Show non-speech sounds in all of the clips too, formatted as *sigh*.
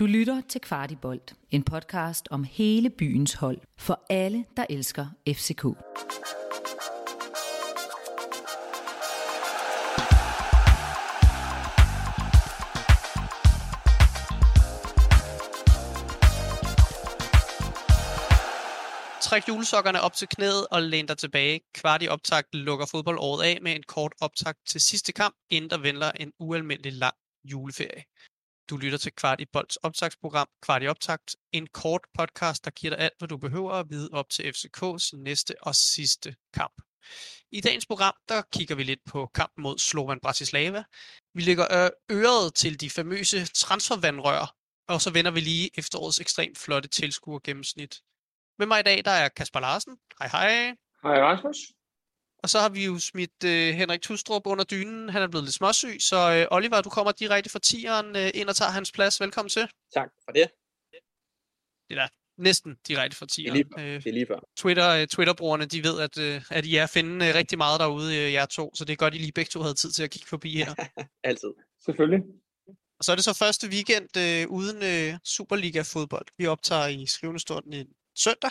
Du lytter til Kvartibolt, en podcast om hele byens hold for alle, der elsker FCK. Træk julesokkerne op til knæet og læn dig tilbage. Kvart i optakt lukker fodboldåret af med en kort optakt til sidste kamp, inden der venter en ualmindelig lang juleferie. Du lytter til Kvart i Bolds optagsprogram Kvart i Optakt, en kort podcast, der giver dig alt, hvad du behøver at vide op til FCK's næste og sidste kamp. I dagens program, der kigger vi lidt på kampen mod Slovan Bratislava. Vi lægger øret til de famøse transfervandrør, og så vender vi lige efterårets ekstremt flotte tilskuergennemsnit. Med mig i dag, der er Kasper Larsen. Hej hej. Hej Rasmus. Og så har vi jo smidt øh, Henrik Tustrup under dynen. Han er blevet lidt småsyg, så øh, Oliver, du kommer direkte fra tieren øh, ind og tager hans plads. Velkommen til. Tak for det. Det er da næsten direkte fra tieren. Det er lige, øh, det er lige før. Twitter, øh, Twitter-brugerne, de ved, at, øh, at I er finde øh, rigtig meget derude, øh, jer to, så det er godt, I lige begge to havde tid til at kigge forbi her. *laughs* Altid. Selvfølgelig. Og så er det så første weekend øh, uden øh, Superliga-fodbold. Vi optager i skrivende stund en søndag,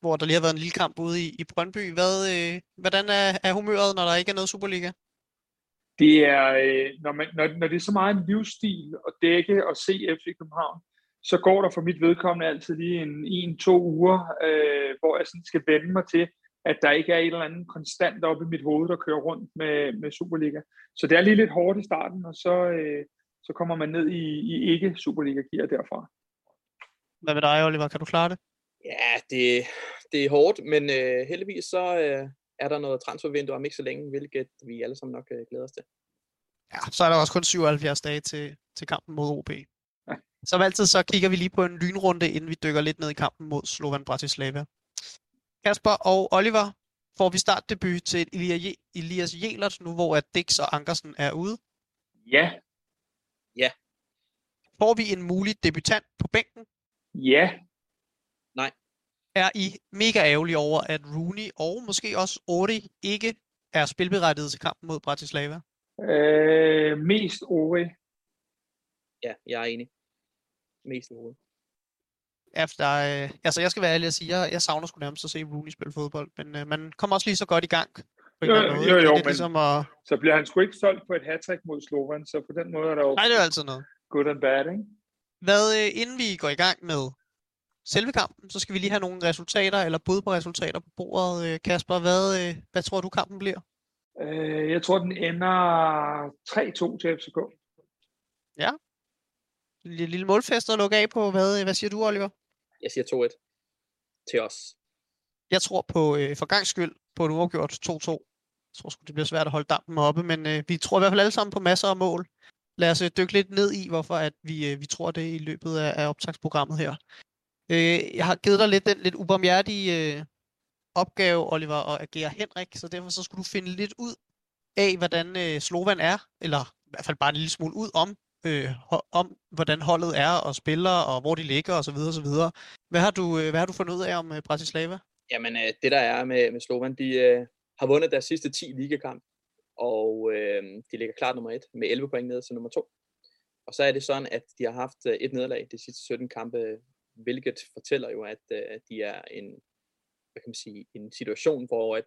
hvor der lige har været en lille kamp ude i, i Brøndby. Hvad, øh, hvordan er, er humøret, når der ikke er noget Superliga? Det er, øh, når, man, når, når det er så meget en livsstil at dække og se FC København, så går der for mit vedkommende altid lige en, en-to uger, øh, hvor jeg sådan skal vende mig til, at der ikke er et eller andet konstant op i mit hoved, der kører rundt med, med Superliga. Så det er lige lidt hårdt i starten, og så, øh, så kommer man ned i, i ikke-Superliga-gear derfra. Hvad med dig, Oliver? Kan du klare det? Ja, det, det er hårdt, men øh, heldigvis så øh, er der noget transfervindue om ikke så længe, hvilket vi alle sammen nok øh, glæder os til. Ja, så er der også kun 77 dage til, til kampen mod OB. Ja. Som altid, så kigger vi lige på en lynrunde, inden vi dykker lidt ned i kampen mod Slovan Bratislava. Kasper og Oliver, får vi startdebut til Elias Jelert, nu hvor at Dix og Ankersen er ude? Ja. Ja. Får vi en mulig debutant på bænken? Ja. Er I mega ærgerlige over, at Rooney og måske også Ori ikke er spilberettiget til kampen mod Bratislava? Øh, mest Ori. Ja, jeg er enig. Mest Ori. Efter, øh, altså jeg skal være ærlig at sige, jeg, jeg savner sgu nærmest at se Rooney spille fodbold, men øh, man kommer også lige så godt i gang. På jo, jo, jo, jo men ligesom at... så bliver han sgu ikke solgt på et hat mod Slovan, så på den måde er der jo... Nej, det er altid noget. Good and bad, ikke? Hvad, øh, inden vi går i gang med selve kampen, så skal vi lige have nogle resultater, eller bud på resultater på bordet. Øh, Kasper, hvad, øh, hvad tror du kampen bliver? Øh, jeg tror, den ender 3-2 til FCK. Ja. Lille, lille målfest at lukke af på. Hvad, hvad siger du, Oliver? Jeg siger 2-1 til os. Jeg tror på, øh, for gang skyld, på et uafgjort 2-2. Jeg tror sgu, det bliver svært at holde dampen oppe, men øh, vi tror i hvert fald alle sammen på masser af mål. Lad os øh, dykke lidt ned i, hvorfor at vi, øh, vi tror det i løbet af, af optagsprogrammet her. Øh, jeg har givet dig lidt den lidt ubarmhjertige øh, opgave, Oliver, at agere Henrik, så derfor så skulle du finde lidt ud af, hvordan øh, Slovan er, eller i hvert fald bare en lille smule ud om, øh, om hvordan holdet er og spiller, og hvor de ligger osv. osv. Hvad har du, øh, hvad har du fundet ud af om øh, Bratislava? Jamen, øh, det der er med, med Slovan, de øh, har vundet deres sidste 10 ligakamp, og øh, de ligger klart nummer 1 med 11 point ned til nummer 2. Og så er det sådan, at de har haft øh, et nederlag de sidste 17 kampe hvilket fortæller jo, at øh, de er en, hvad kan man sige, en situation, hvor at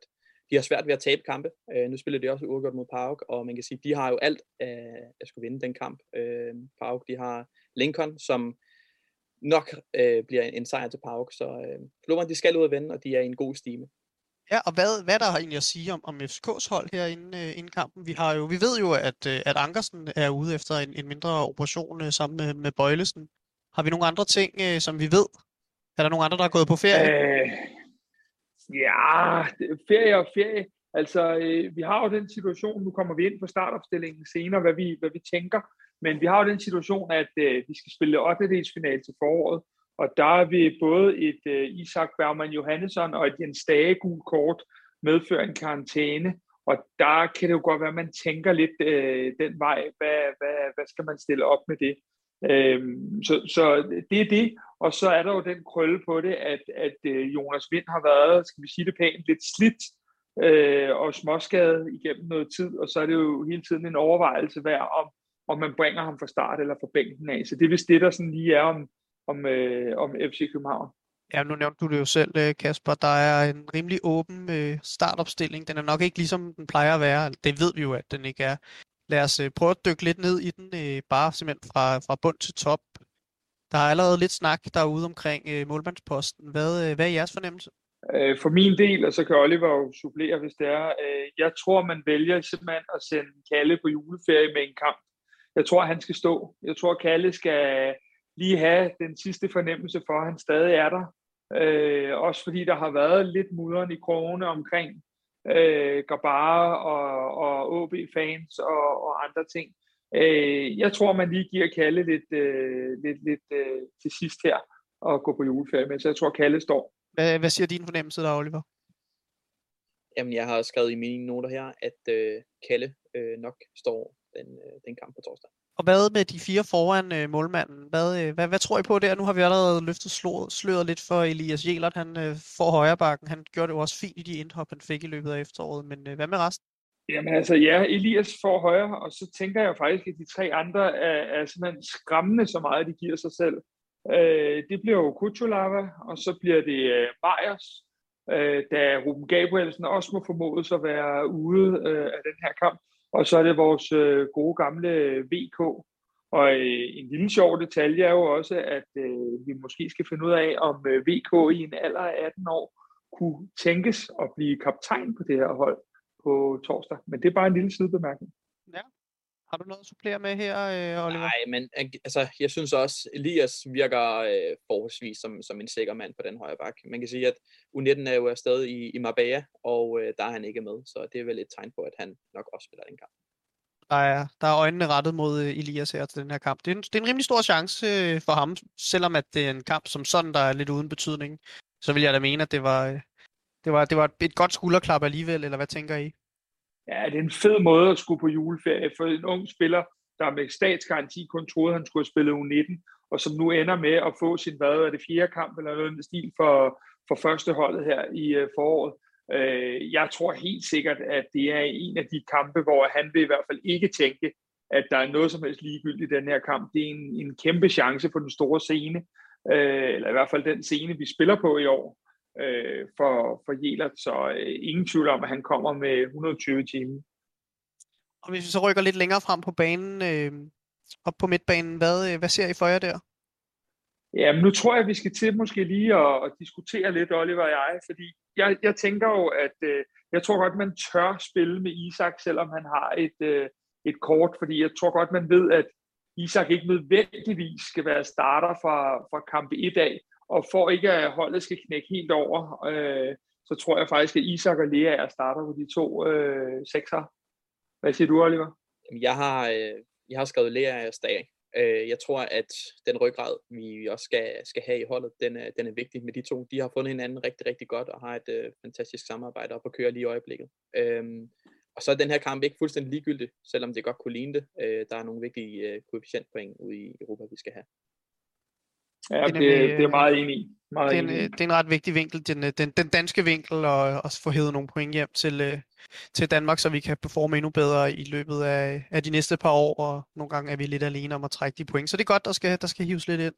de har svært ved at tabe kampe. Øh, nu spiller de også uafgjort mod Park, og man kan sige, de har jo alt øh, at skulle vinde den kamp. Øh, Park, de har Lincoln, som nok øh, bliver en, en sejr til Park, så øh, Slovan, de skal ud og vinde, og de er i en god stime. Ja, og hvad, hvad der har egentlig at sige om, om FCK's hold her inden, øh, inden kampen? Vi, har jo, vi ved jo, at, øh, at Ankersen er ude efter en, en mindre operation øh, sammen med, med Bøjlesen. Har vi nogle andre ting, øh, som vi ved? Er der nogle andre, der er gået på ferie? Øh, ja, ferie og ferie. Altså, øh, vi har jo den situation, nu kommer vi ind på startopstillingen senere, hvad vi, hvad vi tænker, men vi har jo den situation, at øh, vi skal spille 8. final til foråret, og der er vi både et øh, Isak Bergman Johannesson og et Jens Dage gul kort medfører en karantæne, og der kan det jo godt være, at man tænker lidt øh, den vej, hvad, hvad, hvad skal man stille op med det? Øhm, så, så det er det, og så er der jo den krølle på det, at, at øh, Jonas Vind har været, skal vi sige det pænt, lidt slidt øh, og småskadet igennem noget tid, og så er det jo hele tiden en overvejelse værd, om, om man bringer ham fra start eller fra bænken af. Så det er vist det, der sådan lige er om, om, øh, om FC København. Ja, nu nævnte du det jo selv, øh, Kasper. Der er en rimelig åben øh, startopstilling. Den er nok ikke ligesom den plejer at være. Det ved vi jo, at den ikke er. Lad os øh, prøve at dykke lidt ned i den, øh, bare simpelthen fra, fra bund til top. Der er allerede lidt snak derude omkring øh, målmandsposten. Hvad, øh, hvad er jeres fornemmelse? For min del, og så kan Oliver jo supplere, hvis det er, jeg tror, man vælger simpelthen at sende Kalle på juleferie med en kamp. Jeg tror, han skal stå. Jeg tror, Kalle skal lige have den sidste fornemmelse for, at han stadig er der. Øh, også fordi der har været lidt mudderen i krogene omkring øh, Gabara og, og OB-fans og, og andre ting. Øh, jeg tror, man lige giver Kalle lidt, øh, lidt, lidt øh, til sidst her og gå på juleferie med, så jeg tror, Kalle står. Hvad, hvad siger din fornemmelse der, Oliver? Jamen, jeg har skrevet i mine noter her, at øh, Kalle øh, nok står den, øh, den kamp på torsdag. Og hvad med de fire foran øh, målmanden? Hvad, øh, hvad, hvad tror I på der? Nu har vi allerede løftet slået, sløret lidt for Elias Jelert. Han øh, får højre bakken. Han gjorde det jo også fint i de indhop, han fik i løbet af efteråret. Men øh, hvad med resten? Jamen altså, ja, Elias får højre, og så tænker jeg faktisk, at de tre andre er, er simpelthen skræmmende så meget, de giver sig selv. Øh, det bliver jo Kuchulava, og så bliver det øh, Majers, øh, da Ruben Gabrielsen også må formodes at være ude øh, af den her kamp. Og så er det vores øh, gode gamle øh, VK. Og øh, en lille sjov detalje er jo også, at øh, vi måske skal finde ud af, om øh, VK i en alder af 18 år kunne tænkes at blive kaptajn på det her hold på torsdag. Men det er bare en lille sidebemærkning. Har du noget at supplere med her, øh, Oliver? Nej, men altså, jeg synes også, Elias virker øh, forholdsvis som, som en sikker mand på den højre bak. Man kan sige, at U19 er jo afsted i, i Marbella, og øh, der er han ikke med, så det er vel et tegn på, at han nok også spiller den kamp. Der er, der er øjnene rettet mod øh, Elias her til den her kamp. Det er en, det er en rimelig stor chance øh, for ham, selvom at det er en kamp som sådan, der er lidt uden betydning. Så vil jeg da mene, at det var, øh, det var, det var et godt skulderklap alligevel, eller hvad tænker I? Ja, det er en fed måde at skulle på juleferie for en ung spiller, der med statsgaranti kun troede, han skulle spille U19, og som nu ender med at få sin, hvad er det, fjerde kamp eller noget i stil for, for første holdet her i øh, foråret. Uh, jeg tror helt sikkert, at det er en af de kampe, hvor han vil i hvert fald ikke tænke, at der er noget som helst ligegyldigt i den her kamp. Det er en, en kæmpe chance på den store scene, uh, eller i hvert fald den scene, vi spiller på i år øh, for, for Jelert, så øh, ingen tvivl om, at han kommer med 120 timer. Og hvis vi så rykker lidt længere frem på banen, øh, op på midtbanen, hvad, øh, hvad ser I for jer der? Ja, men nu tror jeg, at vi skal til måske lige at, at diskutere lidt, Oliver og jeg, fordi jeg, jeg tænker jo, at øh, jeg tror godt, man tør spille med Isak, selvom han har et, øh, et kort, fordi jeg tror godt, man ved, at Isak ikke nødvendigvis skal være starter fra, fra kamp 1 af, og for ikke at holdet skal knække helt over, øh, så tror jeg faktisk, at Isak og Lea er starter på de to øh, sekser. Hvad siger du, Oliver? Jeg har, øh, jeg har skrevet Lea og Stag. Øh, jeg tror, at den ryggrad, vi også skal, skal have i holdet, den er, den er vigtig med de to. De har fundet hinanden rigtig, rigtig godt og har et øh, fantastisk samarbejde op at køre lige i øjeblikket. Øh, og så er den her kamp ikke fuldstændig ligegyldig, selvom det godt kunne ligne det. Øh, der er nogle vigtige øh, koefficientpoint ude i Europa, vi skal have. Ja, det, det, det er meget enig i. Meget det, er en, enig. det er en ret vigtig vinkel, den, den, den danske vinkel, og også få hævet nogle point hjem til, øh, til Danmark, så vi kan performe endnu bedre i løbet af, af de næste par år, og nogle gange er vi lidt alene om at trække de point. Så det er godt, der skal, der skal hives lidt ind.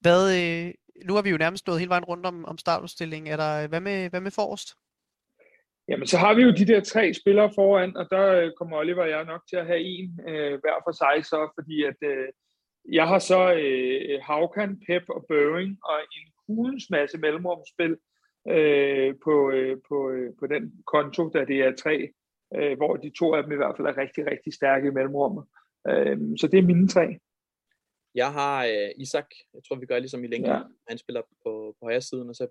Hvad, øh, nu har vi jo nærmest nået hele vejen rundt om, om startudstillingen. Er der, hvad, med, hvad med forrest? Jamen, så har vi jo de der tre spillere foran, og der øh, kommer Oliver og jeg nok til at have en øh, hver for sig, så fordi at øh, jeg har så øh, Haukan, Pep og Børing og en hulens masse mellemrumspil øh, på, øh, på, øh, på den konto, da det er tre, øh, hvor de to af dem i hvert fald er rigtig, rigtig stærke i mellemrummet. Øh, så det er mine tre. Jeg har øh, Isak, jeg tror vi gør ligesom i længe. Ja. Han spiller på, på højre siden, og så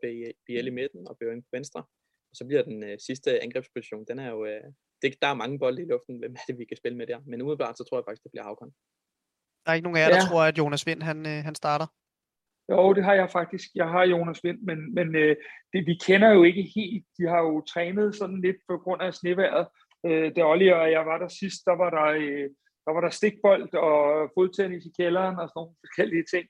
BL i midten og Børing på venstre. Og så bliver den øh, sidste angrebsposition, den er jo, øh, det, der er mange bolde i luften, hvem er det, vi kan spille med der. Men umiddelbart, så tror jeg faktisk, det bliver Havkon. Der er ikke nogen af jer, ja. der tror, at Jonas Vind han, øh, han starter? Jo, det har jeg faktisk. Jeg har Jonas Vind, men, men øh, det, vi kender jo ikke helt. De har jo trænet sådan lidt på grund af sneværet. Øh, da Olli og jeg var der sidst, der var der, øh, der var der stikbold og fodtennis i kælderen og sådan nogle forskellige ting.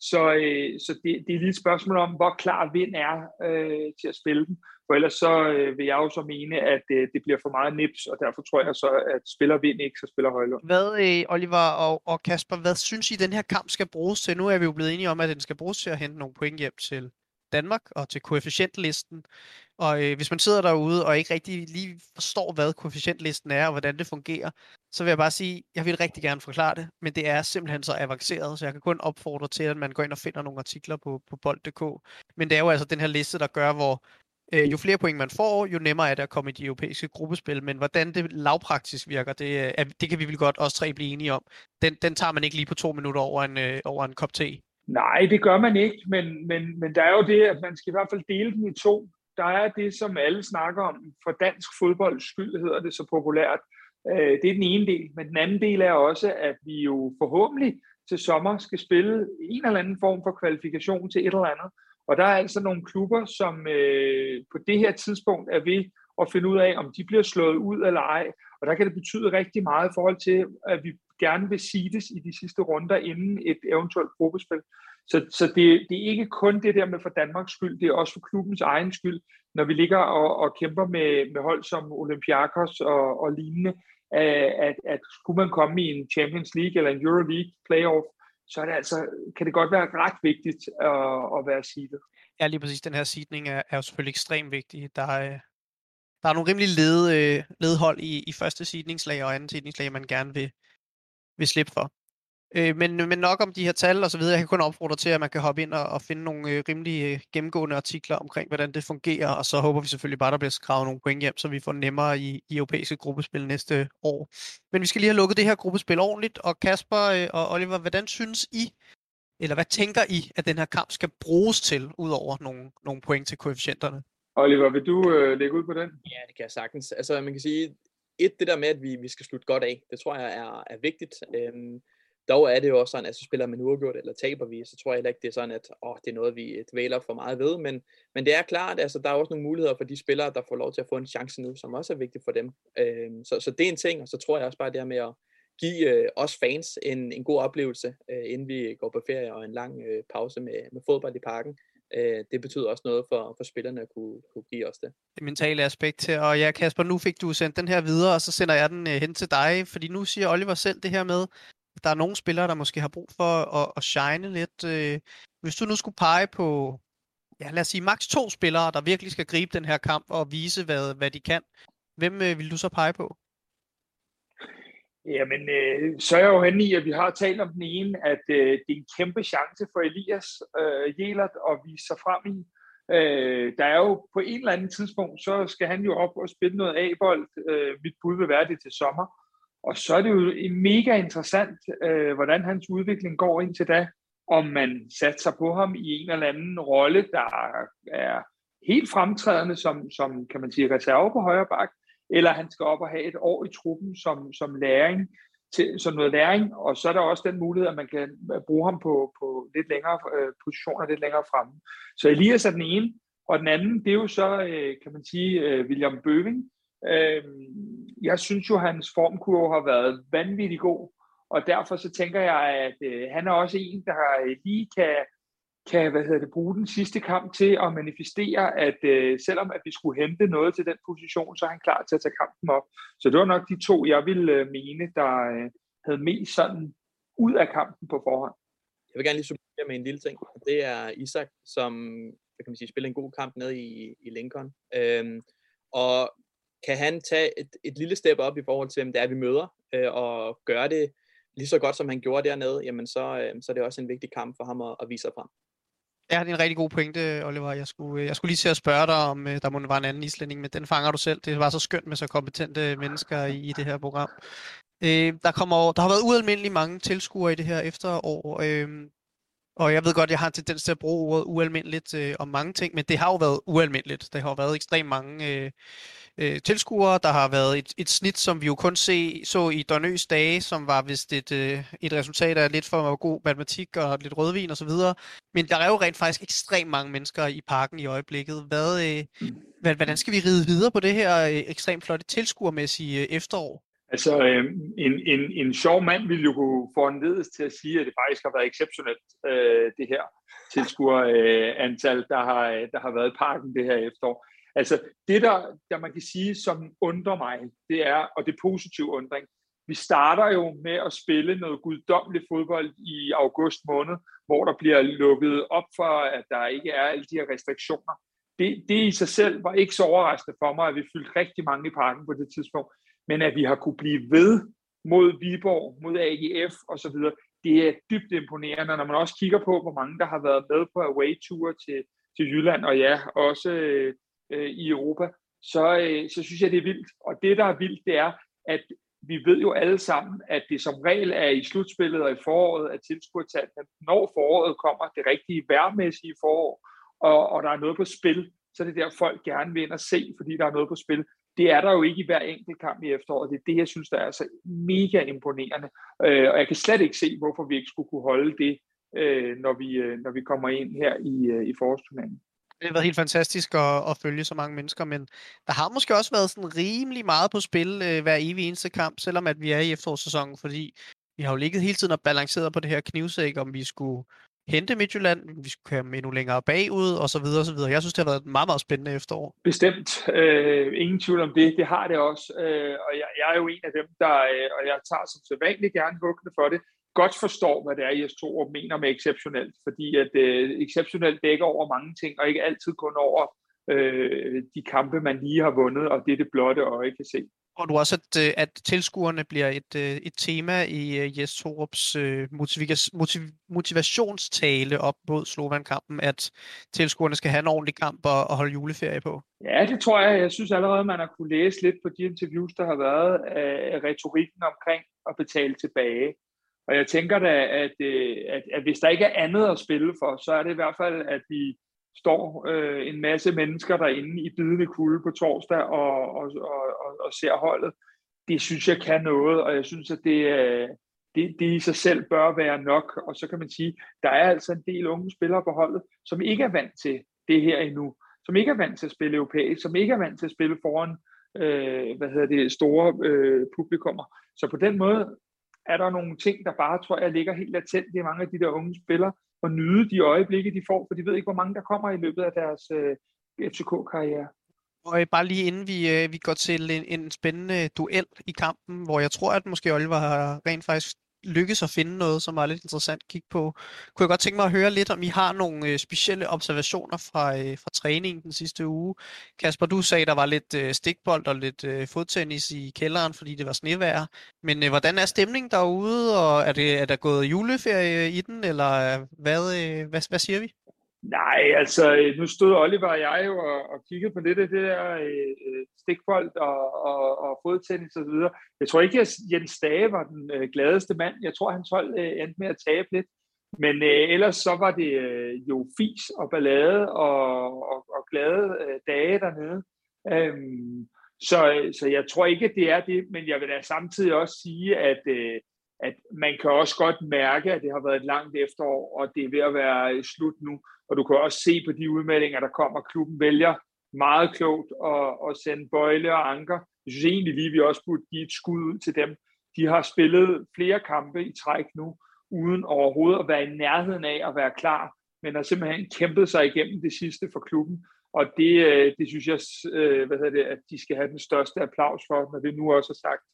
Så, øh, så det, det er lige et spørgsmål om, hvor klar vind er øh, til at spille dem. For ellers så øh, vil jeg jo så mene, at øh, det bliver for meget nips, og derfor tror jeg så, at spiller vind ikke, så spiller Højlund. Hvad, øh, Oliver og, og Kasper, hvad synes I, den her kamp skal bruges til? Nu er vi jo blevet enige om, at den skal bruges til at hente nogle point hjem til Danmark og til koefficientlisten. Og øh, hvis man sidder derude og ikke rigtig lige forstår, hvad koefficientlisten er og hvordan det fungerer, så vil jeg bare sige, jeg vil rigtig gerne forklare det, men det er simpelthen så avanceret, så jeg kan kun opfordre til, at man går ind og finder nogle artikler på, på bold.dk. Men det er jo altså den her liste, der gør, hvor øh, jo flere point man får, jo nemmere er det at komme i de europæiske gruppespil. Men hvordan det lavpraktisk virker, det, øh, er, det kan vi vel godt også tre blive enige om. Den, den tager man ikke lige på to minutter over en, øh, over en kop te. Nej, det gør man ikke, men, men, men der er jo det, at man skal i hvert fald dele den i to. Der er det, som alle snakker om, for dansk fodbolds skyld hedder det så populært. Øh, det er den ene del, men den anden del er også, at vi jo forhåbentlig til sommer skal spille en eller anden form for kvalifikation til et eller andet. Og der er altså nogle klubber, som øh, på det her tidspunkt er ved at finde ud af, om de bliver slået ud eller ej. Og der kan det betyde rigtig meget i forhold til, at vi gerne vil sides i de sidste runder inden et eventuelt gruppespil. Så, så det, det er ikke kun det der med for Danmarks skyld, det er også for klubbens egen skyld, når vi ligger og, og kæmper med, med hold som Olympiakos og, og lignende, at, at skulle man komme i en Champions League eller en Euro League playoff, så er det altså, kan det godt være ret vigtigt at, at være seedet. Ja, lige præcis. Den her seedning er, er jo selvfølgelig ekstremt vigtig. Der er, der er nogle rimelig led, øh, ledhold i, i første seedningslag og anden seedningslag, man gerne vil, vil slippe for. Øh, men, men nok om de her tal og så videre. Jeg kan kun opfordre til, at man kan hoppe ind og, og finde nogle øh, rimelig øh, gennemgående artikler omkring, hvordan det fungerer, og så håber vi selvfølgelig bare, at der bliver skrevet nogle point hjem, så vi får nemmere i, i europæiske gruppespil næste år. Men vi skal lige have lukket det her gruppespil ordentligt, og Kasper øh, og Oliver, hvordan synes I, eller hvad tænker I, at den her kamp skal bruges til, udover nogle, nogle point til koefficienterne? Oliver, vil du øh, lægge ud på den? Ja, det kan jeg sagtens. Altså, man kan sige, et, det der med, at vi, vi skal slutte godt af, det tror jeg er, er vigtigt. Øhm, dog er det jo også sådan, at så spiller man uafgjort, eller taber vi, så tror jeg heller ikke, det er sådan, at åh, det er noget, vi dvæler for meget ved. Men, men det er klart, altså, der er også nogle muligheder for de spillere, der får lov til at få en chance nu, som også er vigtigt for dem. Øhm, så, så det er en ting, og så tror jeg også bare det her med at give øh, os fans en, en god oplevelse, øh, inden vi går på ferie og en lang øh, pause med, med fodbold i parken øh, det betyder også noget for, for spillerne at kunne, kunne give os det. Det mentale aspekt til, og ja Kasper, nu fik du sendt den her videre, og så sender jeg den øh, hen til dig, fordi nu siger Oliver selv det her med, at der er nogle spillere, der måske har brug for at, at shine lidt. Øh, hvis du nu skulle pege på, ja lad os sige, maks to spillere, der virkelig skal gribe den her kamp og vise, hvad, hvad de kan, hvem øh, vil du så pege på? Jamen, øh, så er jeg jo henne i, at vi har talt om den ene, at øh, det er en kæmpe chance for Elias øh, Jelert at vise sig frem i. Øh, der er jo på en eller anden tidspunkt, så skal han jo op og spille noget A-bold. Øh, mit bud vil være det til sommer. Og så er det jo mega interessant, øh, hvordan hans udvikling går indtil da. Om man satser på ham i en eller anden rolle, der er helt fremtrædende som, som kan man sige, reserve på højre bak, eller han skal op og have et år i truppen som, som læring, til, som noget læring, og så er der også den mulighed, at man kan bruge ham på, på lidt længere øh, positioner, lidt længere fremme. Så Elias er den ene, og den anden, det er jo så, øh, kan man sige, øh, William Bøving. Øh, jeg synes jo, hans formkurve har været vanvittig god, og derfor så tænker jeg, at øh, han er også en, der lige kan kan hvad hedder det, bruge den sidste kamp til at manifestere, at øh, selvom at vi skulle hente noget til den position, så er han klar til at tage kampen op. Så det var nok de to, jeg ville øh, mene, der øh, havde mest sådan ud af kampen på forhånd. Jeg vil gerne lige supplere med en lille ting. Det er Isak, som hvad kan man sige, spiller en god kamp ned i, i Lincoln. Øhm, og kan han tage et, et lille step op i forhold til, hvem det er, vi møder, øh, og gøre det lige så godt, som han gjorde dernede, jamen så, øh, så er det også en vigtig kamp for ham at, at vise sig frem. Ja, det er en rigtig god pointe, Oliver. Jeg skulle, øh, jeg skulle lige til at spørge dig, om øh, der må være en anden islænding, men den fanger du selv. Det var så skønt med så kompetente mennesker i, i det her program. Øh, der, kommer, der har været ualmindeligt mange tilskuere i det her efterår, øh, og jeg ved godt, jeg har en tendens til at bruge ordet ualmindeligt øh, om mange ting, men det har jo været ualmindeligt. Der har jo været ekstremt mange øh, øh, tilskuere. Der har været et, et snit, som vi jo kun se, så i Dørnøs dage, som var vist et, øh, et resultat af lidt for god matematik og lidt rødvin osv. Men der er jo rent faktisk ekstremt mange mennesker i parken i øjeblikket. Hvad, øh, hvordan skal vi ride videre på det her øh, ekstremt flotte tilskuermæssige øh, efterår? Altså, øh, en, en, en sjov mand ville jo kunne foranledes til at sige, at det faktisk har været exceptionelt, øh, det her tilskuerantal, øh, der, har, der har været i parken det her efterår. Altså, det der, der man kan sige, som undrer mig, det er, og det er positiv undring, vi starter jo med at spille noget guddommeligt fodbold i august måned, hvor der bliver lukket op for, at der ikke er alle de her restriktioner. Det, det i sig selv var ikke så overraskende for mig, at vi fyldte rigtig mange i parken på det tidspunkt, men at vi har kunne blive ved mod Viborg, mod AGF osv., det er dybt imponerende, når man også kigger på, hvor mange der har været med på away-ture til, til Jylland, og ja, også øh, i Europa, så, øh, så synes jeg, det er vildt. Og det, der er vildt, det er, at vi ved jo alle sammen, at det som regel er i slutspillet og i foråret, at tilskuertallene, når foråret kommer, det rigtige værmæssige forår, og, og der er noget på spil, så er det der, folk gerne vil ind og se, fordi der er noget på spil. Det er der jo ikke i hver enkelt kamp i efteråret. Det er det, jeg synes, der er så mega imponerende. Øh, og jeg kan slet ikke se, hvorfor vi ikke skulle kunne holde det, øh, når, vi, øh, når vi kommer ind her i, øh, i forårsturneringen. Det har været helt fantastisk at, at følge så mange mennesker, men der har måske også været sådan rimelig meget på spil øh, hver evig eneste kamp, selvom at vi er i efterårssæsonen, fordi vi har jo ligget hele tiden og balanceret på det her knivsæk, om vi skulle hente Midtjylland, vi skulle komme endnu længere bagud, og så videre, og så videre. Jeg synes, det har været et meget, meget spændende efterår. Bestemt. Øh, ingen tvivl om det. Det har det også. Øh, og jeg, jeg er jo en af dem, der, øh, og jeg tager som sædvanligt gerne hukkende for det, godt forstår, hvad det er, Jes Torup mener med exceptionelt, fordi at øh, exceptionelt dækker over mange ting, og ikke altid kun over øh, de kampe, man lige har vundet, og det det blotte øje kan se. Og du også, at, øh, at tilskuerne bliver et, øh, et tema i øh, Jes Torups motiv, motivationstale op mod Slovan-kampen, at tilskuerne skal have en ordentlig kamp og, og holde juleferie på. Ja, det tror jeg. Jeg synes allerede, man har kunne læse lidt på de interviews, der har været af retorikken omkring at betale tilbage. Og jeg tænker da, at, at, at hvis der ikke er andet at spille for, så er det i hvert fald, at vi står øh, en masse mennesker derinde i bidende kulde på torsdag og, og, og, og, og ser holdet. Det synes jeg kan noget, og jeg synes, at det, øh, det, det i sig selv bør være nok. Og så kan man sige, der er altså en del unge spillere på holdet, som ikke er vant til det her endnu, som ikke er vant til at spille europæisk, som ikke er vant til at spille foran øh, hvad hedder det, store øh, publikummer. Så på den måde er der nogle ting, der bare, tror jeg, ligger helt latent i mange af de der unge spillere, og nyde de øjeblikke, de får, for de ved ikke, hvor mange der kommer i løbet af deres øh, FCK-karriere. Og øh, bare lige inden vi, øh, vi går til en, en spændende duel i kampen, hvor jeg tror, at måske Oliver har rent faktisk lykkes at finde noget, som var lidt interessant at kigge på. Kunne jeg godt tænke mig at høre lidt om, I har nogle øh, specielle observationer fra, øh, fra træningen den sidste uge. Kasper, du sagde, der var lidt øh, stikbold og lidt øh, fodtennis i kælderen, fordi det var snevejr. Men øh, hvordan er stemningen derude, og er, det, er der gået juleferie i den, eller øh, hvad, øh, hvad, hvad siger vi? Nej, altså nu stod Oliver og jeg jo og, og kiggede på lidt af det der øh, stikbold og, og, og fodtennis og så videre. Jeg tror ikke, at Jens Dage var den øh, gladeste mand. Jeg tror, hans hold øh, endte med at tabe lidt. Men øh, ellers så var det øh, jo fis og ballade og, og, og glade øh, dage dernede. Øhm, så, så jeg tror ikke, at det er det, men jeg vil da samtidig også sige, at øh, at man kan også godt mærke, at det har været et langt efterår, og det er ved at være øh, slut nu. Og du kan også se på de udmeldinger, der kommer. Klubben vælger meget klogt at, at sende Bøjle og Anker. Jeg synes egentlig lige, vi også burde give et skud ud til dem. De har spillet flere kampe i træk nu, uden overhovedet at være i nærheden af at være klar, men har simpelthen kæmpet sig igennem det sidste for klubben. Og det, øh, det synes jeg, øh, hvad hedder det, at de skal have den største applaus for, når det nu også er sagt.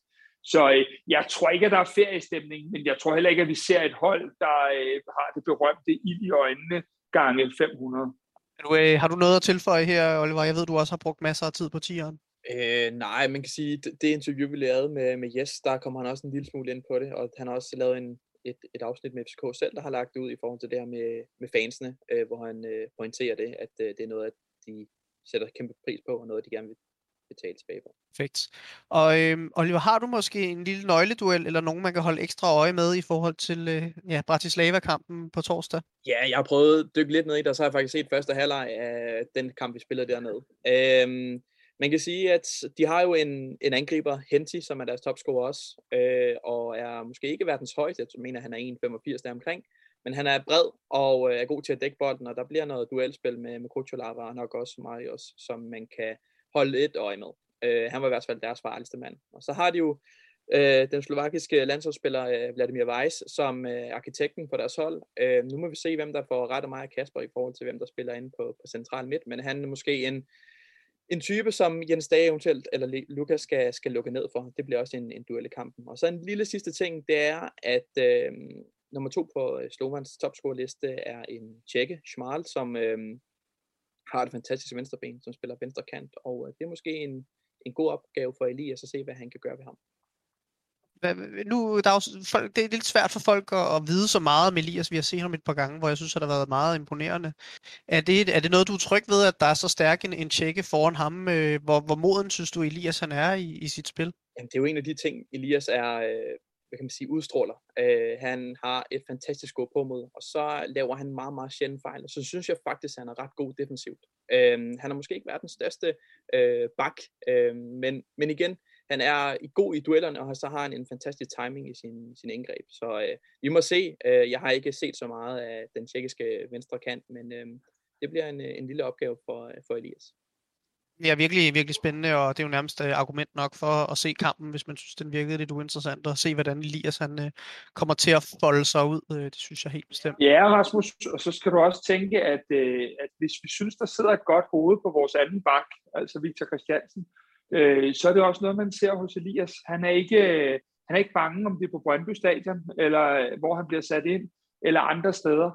Så øh, jeg tror ikke, at der er feriestemning, men jeg tror heller ikke, at vi ser et hold, der øh, har det berømte ild i øjnene gange 500. Er du, øh, har du noget at tilføje her, Oliver? Jeg ved, du også har brugt masser af tid på tieren. Øh, nej, man kan sige, det, det interview, vi lavede med, med Jes, der kommer han også en lille smule ind på det, og han har også lavet en, et, et afsnit med FCK selv, der har lagt det ud i forhold til det her med, med fansene, øh, hvor han øh, pointerer det, at øh, det er noget, at de sætter kæmpe pris på, og noget, de gerne vil betale tilbage på. Perfekt. Og øhm, Oliver, har du måske en lille nøgleduel, eller nogen, man kan holde ekstra øje med i forhold til øh, ja, Bratislava-kampen på torsdag? Ja, jeg har prøvet at dykke lidt ned i det, og så har jeg faktisk set første halvleg af den kamp, vi spiller dernede. Øhm, man kan sige, at de har jo en, en angriber, Henti, som er deres topscorer også, øh, og er måske ikke verdens højeste, jeg mener, han er 1,85 der omkring, men han er bred og øh, er god til at dække bolden, og der bliver noget duelspil med, med Kucholava og nok også Marius, som man kan holde lidt øje med. Øh, han var i hvert fald deres farligste mand. Og så har de jo øh, den slovakiske landsholdsspiller øh, Vladimir Weiss som øh, arkitekten på deres hold. Øh, nu må vi se, hvem der får ret af mig og Kasper i forhold til, hvem der spiller inde på, på central midt, men han er måske en, en type, som Jens Dage eventuelt, eller Lukas skal, skal lukke ned for. Det bliver også en, en duel i kampen. Og så en lille sidste ting, det er, at øh, nummer to på øh, Slovans topscore-liste er en tjekke, Schmal, som øh, har et fantastisk venstreben, som spiller venstre kant, og øh, det er måske en, en god opgave for Elias at se, hvad han kan gøre ved ham. Nu, der er jo, folk, det er lidt svært for folk at, at vide så meget om Elias. Vi har set ham et par gange, hvor jeg synes, at det har været meget imponerende. Er det, er det noget, du er tryg ved, at der er så stærk en, en tjekke foran ham? Øh, hvor, hvor moden synes du, Elias han er i, i sit spil? Jamen, det er jo en af de ting, Elias er, øh, hvad kan man sige, udstråler. Øh, han har et fantastisk god på mod, og så laver han meget, meget sjældent fejl. Og så synes jeg faktisk, at han er ret god defensivt. Øh, han er måske ikke verdens største øh, bak, øh, men, men igen, han er god i duellerne, og så har han en fantastisk timing i sin, sin indgreb. Så øh, vi må se. Øh, jeg har ikke set så meget af den tjekkiske venstre kant, men øh, det bliver en, en lille opgave for, øh, for Elias. Det er virkelig, virkelig spændende, og det er jo nærmest øh, argument nok for at se kampen, hvis man synes, den virkede lidt uinteressant, og se, hvordan Elias han, øh, kommer til at folde sig ud. Øh, det synes jeg helt bestemt. Ja, Rasmus, og så skal du også tænke, at, at hvis vi synes, der sidder et godt hoved på vores anden bak, altså Victor Christiansen, så er det også noget, man ser hos Elias. Han er ikke, han er ikke bange, om det er på Brøndby Stadion, eller hvor han bliver sat ind, eller andre steder.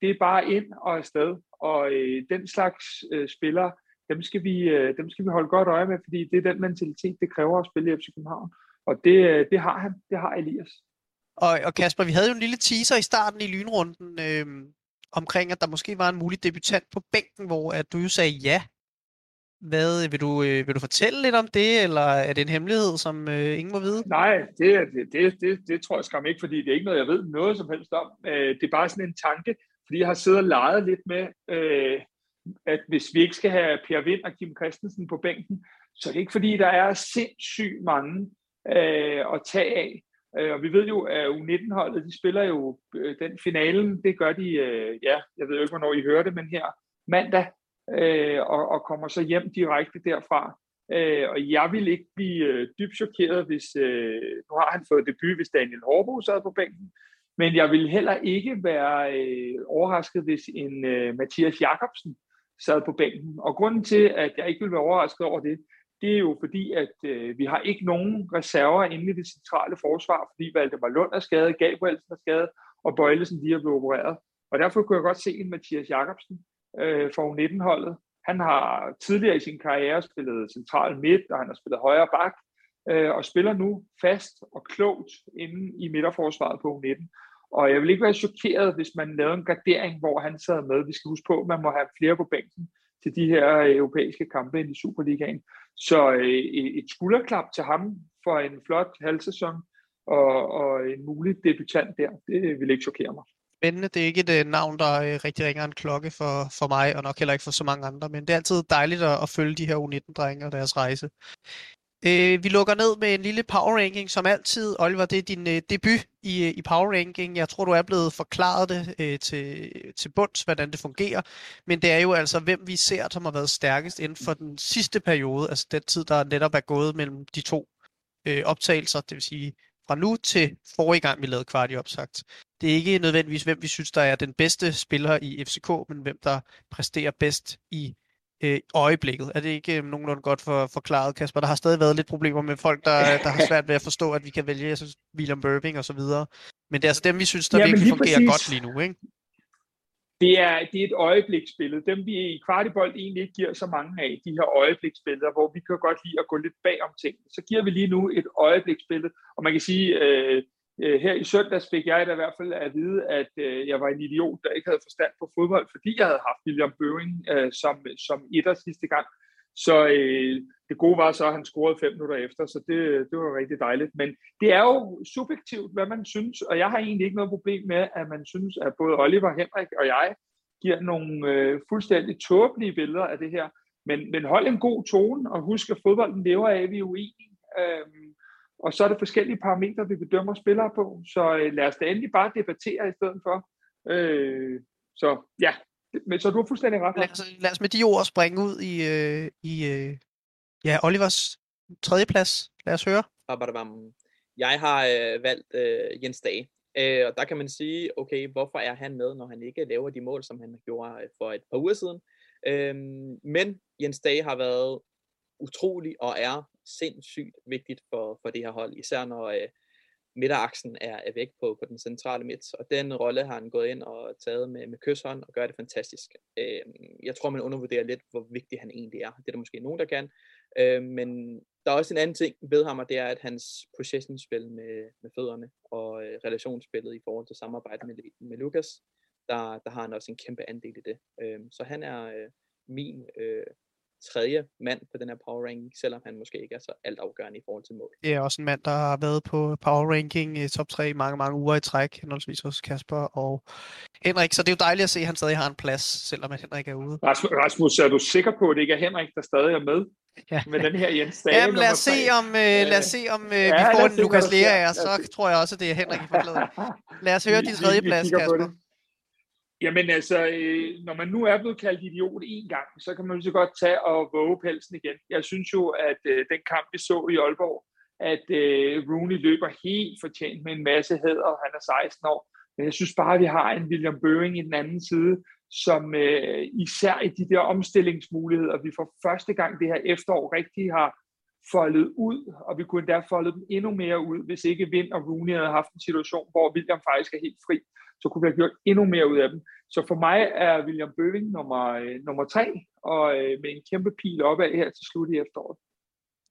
Det er bare ind og afsted, og den slags uh, spillere, dem skal, vi, øh, dem skal vi holde godt øje med, fordi det er den mentalitet, det kræver at spille i FC København. Og det, øh, det har han, det har Elias. Og, og Kasper, vi havde jo en lille teaser i starten i lynrunden øh, omkring, at der måske var en mulig debutant på bænken, hvor at du jo sagde ja. Hvad, vil, du, øh, vil du fortælle lidt om det, eller er det en hemmelighed, som øh, ingen må vide? Nej, det, det, det, det, det tror jeg skam ikke, fordi det er ikke noget, jeg ved noget som helst om. Øh, det er bare sådan en tanke, fordi jeg har siddet og leget lidt med, øh, at hvis vi ikke skal have Per Vind og Kim Christensen på bænken, så er det ikke fordi, der er sindssygt mange øh, at tage af. Øh, og vi ved jo, at U19-holdet, de spiller jo øh, den finalen, det gør de, øh, ja, jeg ved jo ikke, hvornår I hører det, men her mandag, øh, og, og kommer så hjem direkte derfra. Øh, og jeg vil ikke blive øh, dybt chokeret, hvis, øh, nu har han fået debut, hvis Daniel Horbo sad på bænken, men jeg vil heller ikke være øh, overrasket, hvis en øh, Mathias Jakobsen sad på bænken. Og grunden til, at jeg ikke vil være overrasket over det, det er jo fordi, at øh, vi har ikke nogen reserver inde i det centrale forsvar, fordi Valdemar Lund er skadet, Gabrielsen er skadet, og Bøjlesen lige er blevet opereret. Og derfor kunne jeg godt se en Mathias Jakobsen øh, for U19-holdet. Han har tidligere i sin karriere spillet central midt, og han har spillet højre bak, øh, og spiller nu fast og klogt inde i midterforsvaret på U19. Og jeg vil ikke være chokeret, hvis man lavede en gardering, hvor han sad med. Vi skal huske på, at man må have flere på bænken til de her øh, europæiske kampe ind i Superligaen. Så øh, et skulderklap til ham for en flot halvsæson og, og en mulig debutant der, det vil ikke chokere mig. Spændende. Det er ikke et øh, navn, der rigtig ringer en klokke for, for mig, og nok heller ikke for så mange andre, men det er altid dejligt at, at følge de her U19-drenge og deres rejse. Øh, vi lukker ned med en lille power ranking, som altid. Oliver, det er din øh, debut i, øh, i power ranking. Jeg tror, du er blevet forklaret det øh, til, til bunds, hvordan det fungerer. Men det er jo altså, hvem vi ser, som har været stærkest inden for den sidste periode, altså den tid, der netop er gået mellem de to øh, optagelser, det vil sige fra nu til forrige gang, vi lavede kvart i opsagt. Det er ikke nødvendigvis, hvem vi synes, der er den bedste spiller i FCK, men hvem der præsterer bedst i øh, øjeblikket. Er det ikke øh, nogenlunde godt for, forklaret, Kasper? Der har stadig været lidt problemer med folk, der, *laughs* der har svært ved at forstå, at vi kan vælge jeg synes, William Burbing og så videre. Men det er altså dem, vi synes, der ja, virkelig fungerer præcis. godt lige nu, ikke? Det er, det er et øjebliksbillede. Dem vi i Kvartibold egentlig ikke giver så mange af, de her øjebliksbilleder, hvor vi kan godt lide at gå lidt bag om ting. Så giver vi lige nu et øjebliksbillede, og man kan sige, øh, Øh, her i søndags fik jeg da i hvert fald at vide, at øh, jeg var en idiot, der ikke havde forstand på fodbold, fordi jeg havde haft William Bøving øh, som, som etter sidste gang. Så øh, det gode var så, at han scorede fem minutter efter, så det, det var rigtig dejligt. Men det er jo subjektivt, hvad man synes, og jeg har egentlig ikke noget problem med, at man synes, at både Oliver, Henrik og jeg giver nogle øh, fuldstændig tåbelige billeder af det her. Men, men hold en god tone, og husk, at fodbolden lever af, at vi er uenige. Øhm, og så er der forskellige parametre, vi bedømmer spillere på. Så øh, lad os da endelig bare debattere i stedet for. Øh, så ja, men så du har fuldstændig ret. Lad os, lad os med de ord springe ud i, øh, i øh, ja, Olivers tredje plads. Lad os høre. Jeg har øh, valgt øh, Jens Dage. Øh, og der kan man sige, okay, hvorfor er han med, når han ikke laver de mål, som han gjorde øh, for et par uger siden. Øh, men Jens Dage har været utrolig og er sindssygt vigtigt for, for det her hold, især når øh, midteraksen er, er væk på, på den centrale midt, og den rolle har han gået ind og taget med, med kysshånd og gør det fantastisk. Øh, jeg tror, man undervurderer lidt, hvor vigtig han egentlig er. Det er der måske nogen, der kan, øh, men der er også en anden ting ved ham, og det er, at hans possessionspil med, med fødderne og øh, relationsspillet i forhold til samarbejde med, med Lukas, der, der har han også en kæmpe andel i det. Øh, så han er øh, min øh, tredje mand på den her power ranking, selvom han måske ikke er så altafgørende i forhold til mål. Det er også en mand, der har været på power ranking i top 3 mange, mange uger i træk, henholdsvis hos Kasper og Henrik, så det er jo dejligt at se, at han stadig har en plads, selvom at Henrik er ude. Rasmus, er du sikker på, at det ikke er Henrik, der stadig er med? Ja. Med den her Jens Dage Jamen lad os se, om, uh, lad os se, om uh, ja, vi får en Lukas Lea, så tror jeg også, at det er Henrik i. Lad os høre din tredje plads, Kasper. Jamen altså, øh, når man nu er blevet kaldt idiot en gang, så kan man jo så godt tage og våge pelsen igen. Jeg synes jo, at øh, den kamp, vi så i Aalborg, at øh, Rooney løber helt fortjent med en masse hæder, han er 16 år. Men jeg synes bare, at vi har en William Børing i den anden side, som øh, især i de der omstillingsmuligheder, vi for første gang det her efterår rigtig har foldet ud, og vi kunne endda folde dem endnu mere ud, hvis ikke Vind og Rooney havde haft en situation, hvor William faktisk er helt fri, så kunne vi have gjort endnu mere ud af dem. Så for mig er William Bøving nummer, øh, nummer tre, og øh, med en kæmpe pil opad her til slut i efteråret.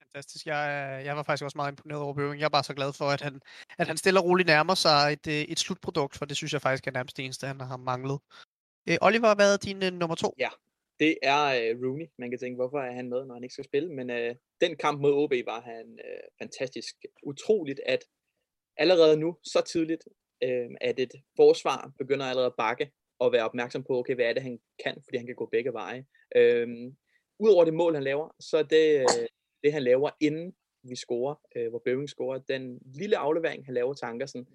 Fantastisk. Jeg, jeg var faktisk også meget imponeret over Bøving. Jeg er bare så glad for, at han, at han stille og roligt nærmer sig et, øh, et slutprodukt, for det synes jeg faktisk er nærmest det eneste, han har manglet. Øh, Oliver, hvad er din uh, nummer to? Ja, det er uh, Rooney. Man kan tænke, hvorfor er han med, når han ikke skal spille? Men uh, den kamp mod OB var han uh, fantastisk. Utroligt, at allerede nu, så tidligt, øh, at et forsvar begynder allerede at bakke og være opmærksom på, okay, hvad er det, han kan, fordi han kan gå begge veje. Øh, Udover det mål, han laver, så er det, øh, det han laver, inden vi scorer, øh, hvor Bøving scorer, den lille aflevering, han laver til Ankersen,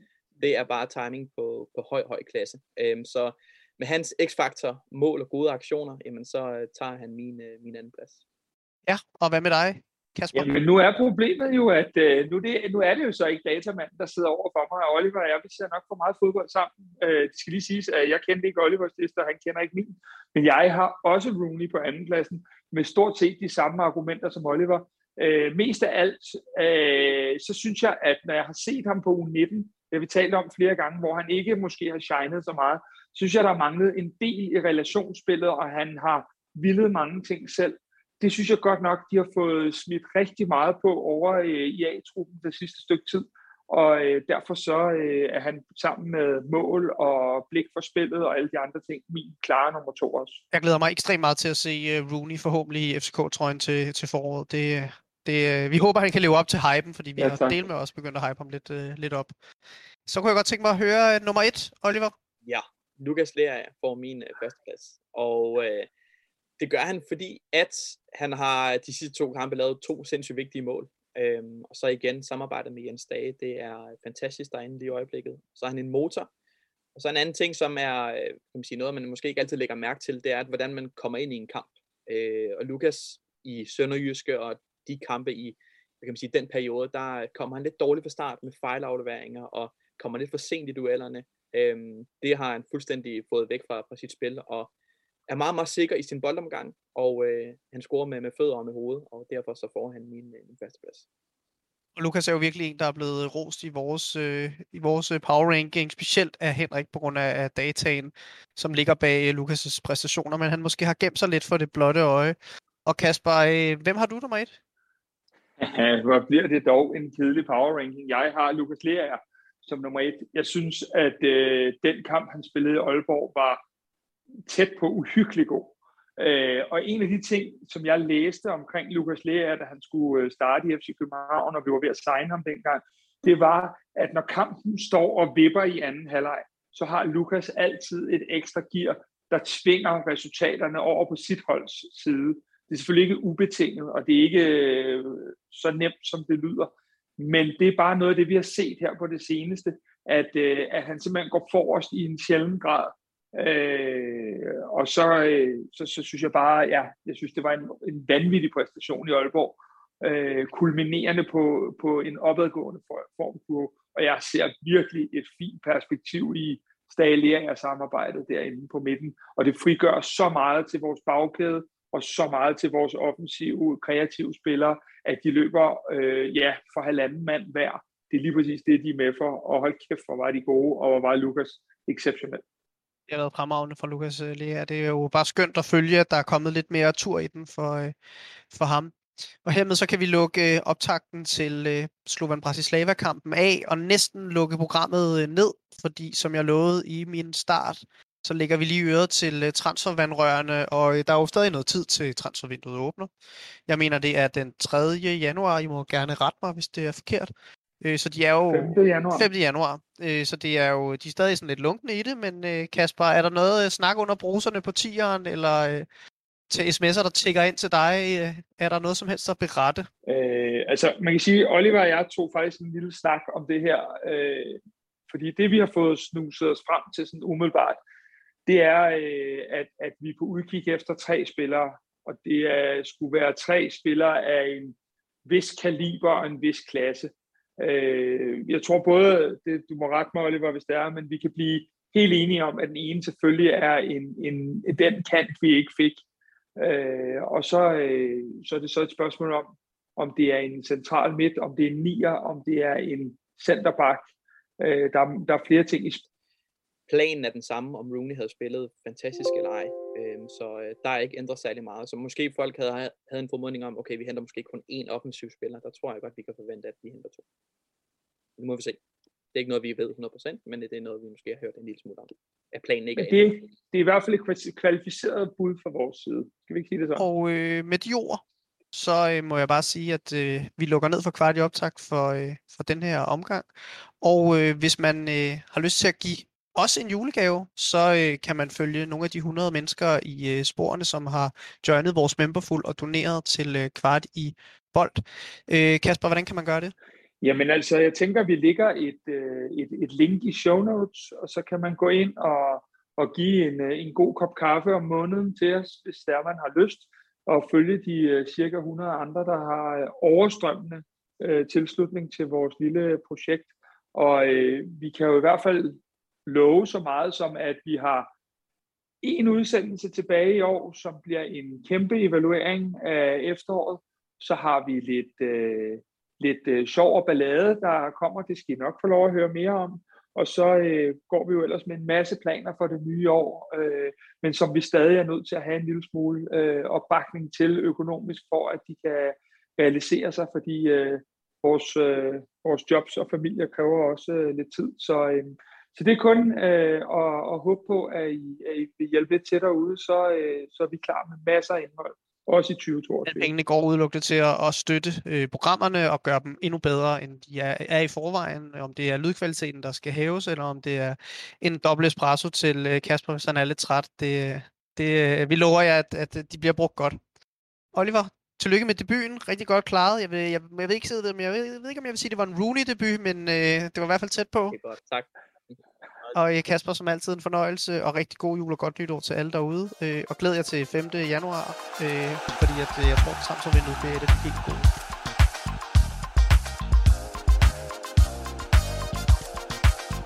det er bare timing på, på høj, høj klasse. Uh, så med hans x-faktor, mål og gode aktioner, jamen så øh, tager han min, øh, min anden plads. Ja, og hvad med dig, Kasper? Jamen nu er problemet jo, at øh, nu, det, nu er det jo så ikke datamanden, der sidder over for mig, og Oliver og jeg, vi ser nok for meget fodbold sammen. Øh, det skal lige siges, at jeg kendte ikke Olivers liste, og han kender ikke min. Men jeg har også Rooney på andenpladsen, med stort set de samme argumenter som Oliver. Øh, mest af alt, øh, så synes jeg, at når jeg har set ham på U19, det har vi talt om flere gange, hvor han ikke måske har shined så meget, synes jeg, der har manglet en del i relationsspillet, og han har villet mange ting selv. Det synes jeg godt nok, de har fået smidt rigtig meget på over øh, i A-truppen det sidste stykke tid. Og øh, derfor så øh, er han sammen med mål og blik for spillet og alle de andre ting min klare nummer to også. Jeg glæder mig ekstremt meget til at se uh, Rooney forhåbentlig i FCK-trøjen til, til foråret. Det, det, uh, vi håber, han kan leve op til hypen, fordi vi ja, har del med også begyndt at hype ham lidt, uh, lidt op. Så kunne jeg godt tænke mig at høre uh, nummer et, Oliver. Ja, Lukas Lea får min øh, førsteplads. Og øh, det gør han, fordi at han har de sidste to kampe lavet to sindssygt vigtige mål. Øhm, og så igen samarbejdet med Jens Dage, det er fantastisk derinde lige i øjeblikket. Så er han en motor. Og så en anden ting, som er øh, kan man sige, noget, man måske ikke altid lægger mærke til, det er, at hvordan man kommer ind i en kamp. Øh, og Lukas i Sønderjyske og de kampe i kan man sige, den periode, der kommer han lidt dårligt fra start med fejlafleveringer og kommer lidt for sent i duellerne. Øhm, det har han fuldstændig fået væk fra, fra sit spil, og er meget, meget sikker i sin boldomgang, og øh, han scorer med, med fødder og med hovedet, og derfor så får han min, øh, min første plads. Og Lukas er jo virkelig en, der er blevet rost i vores, øh, i vores øh, power ranking, specielt af Henrik på grund af, af dataen, som ligger bag øh, Lukas' præstationer, men han måske har gemt sig lidt for det blotte øje. Og Kasper, øh, hvem har du nummer et? Ja, hvor bliver det dog en kedelig power ranking. Jeg har Lukas Lea som nummer et. Jeg synes, at øh, den kamp, han spillede i Aalborg, var tæt på uhyggelig god. Øh, og en af de ting, som jeg læste omkring Lukas Lea, da han skulle øh, starte i FC København, og vi var ved at signe ham dengang, det var, at når kampen står og vipper i anden halvleg, så har Lukas altid et ekstra gear, der tvinger resultaterne over på sit holds side. Det er selvfølgelig ikke ubetinget, og det er ikke øh, så nemt, som det lyder. Men det er bare noget af det, vi har set her på det seneste, at, øh, at han simpelthen går forrest i en sjælden grad. Øh, og så, øh, så, så synes jeg bare, ja, jeg synes, det var en, en vanvittig præstation i Aalborg. øh, kulminerende på, på en opadgående formkurve, og jeg ser virkelig et fint perspektiv i stalering af samarbejdet derinde på midten, og det frigør så meget til vores bagkæde, og så meget til vores offensive, kreative spillere, at de løber øh, ja, for halvanden mand hver. Det er lige præcis det, de er med for, og hold kæft, hvor var de gode, og hvor var Lukas exceptionel. Det har været fremragende for Lukas øh, Lea. Det er jo bare skønt at følge, at der er kommet lidt mere tur i den for, øh, for ham. Og hermed så kan vi lukke øh, optakten til øh, Slovan Bratislava-kampen af, og næsten lukke programmet øh, ned, fordi som jeg lovede i min start, så lægger vi lige øret til øh, transfervandrørene, og øh, der er jo stadig noget tid til transfervinduet åbner. Jeg mener, det er den 3. januar. I må gerne rette mig, hvis det er forkert. Øh, så de er jo 5. januar. 5. januar. Øh, så det er jo, de er stadig sådan lidt lunkne i det, men øh, Kasper, er der noget øh, snak under bruserne på tieren, eller øh, til sms'er, der tigger ind til dig? Øh, er der noget som helst at berette? Øh, altså, man kan sige, Oliver og jeg tog faktisk en lille snak om det her, øh, fordi det, vi har fået snuset os frem til sådan umiddelbart, det er, øh, at, at vi er på udkig efter tre spillere, og det er, skulle være tre spillere af en vis kaliber og en vis klasse. Øh, jeg tror både, det, du må rette mig, Oliver, hvis det er, men vi kan blive helt enige om, at den ene selvfølgelig er en, en, den kant, vi ikke fik. Øh, og så, øh, så er det så et spørgsmål om, om det er en central midt, om det er en nier, om det er en centerback. Øh, der, der er flere ting i planen er den samme, om Rooney havde spillet fantastisk eller ej. Øhm, så øh, der er ikke ændret særlig meget. Så måske folk havde, havde en formodning om, okay, vi henter måske kun én offensiv spiller. Der tror jeg godt, vi kan forvente, at vi henter to. Nu må vi se. Det er ikke noget, vi ved 100%, men det er noget, vi måske har hørt en lille smule om. At planen ikke er det, det er i hvert fald et kvalificeret bud fra vores side. Skal vi ikke sige det så? Og øh, med de ord, så øh, må jeg bare sige, at øh, vi lukker ned for kvart i optag for, øh, for den her omgang. Og øh, hvis man øh, har lyst til at give også en julegave, så øh, kan man følge nogle af de 100 mennesker i øh, sporene, som har joinet vores memberful og doneret til øh, kvart i bold. Øh, Kasper, hvordan kan man gøre det? Jamen altså, jeg tænker, vi ligger et, øh, et, et link i show notes, og så kan man gå ind og, og give en, øh, en god kop kaffe om måneden til os, hvis der man har lyst, og følge de øh, cirka 100 andre, der har øh, overstrømmende øh, tilslutning til vores lille projekt. Og øh, vi kan jo i hvert fald love så meget som, at vi har en udsendelse tilbage i år, som bliver en kæmpe evaluering af efteråret. Så har vi lidt, øh, lidt øh, sjov og ballade, der kommer. Det skal I nok få lov at høre mere om. Og så øh, går vi jo ellers med en masse planer for det nye år, øh, men som vi stadig er nødt til at have en lille smule øh, opbakning til økonomisk, for at de kan realisere sig, fordi øh, vores, øh, vores jobs og familier kræver også øh, lidt tid. Så, øh, så det er kun øh, at, at håbe på, at I, at I vil hjælpe lidt til derude, så, øh, så er vi klar med masser af indhold, også i 2022. Men pengene går udelukkende til at, at støtte øh, programmerne og gøre dem endnu bedre, end de er, er i forvejen. Om det er lydkvaliteten, der skal hæves, eller om det er en dobbelt espresso til øh, Kasper, hvis han er lidt træt. Det, det, vi lover jer, at, at de bliver brugt godt. Oliver, tillykke med debuten. Rigtig godt klaret. Jeg, vil, jeg, jeg ved ikke, men jeg ved, jeg ved ikke, om jeg vil sige, at det var en Rooney-debut, men øh, det var i hvert fald tæt på. Det er godt, tak. Og øh, Kasper, som altid en fornøjelse, og rigtig god jul og godt nytår til alle derude. Øh, og glæder jer til 5. januar, øh, fordi at, jeg tror, at transfervinduet det er det helt gode.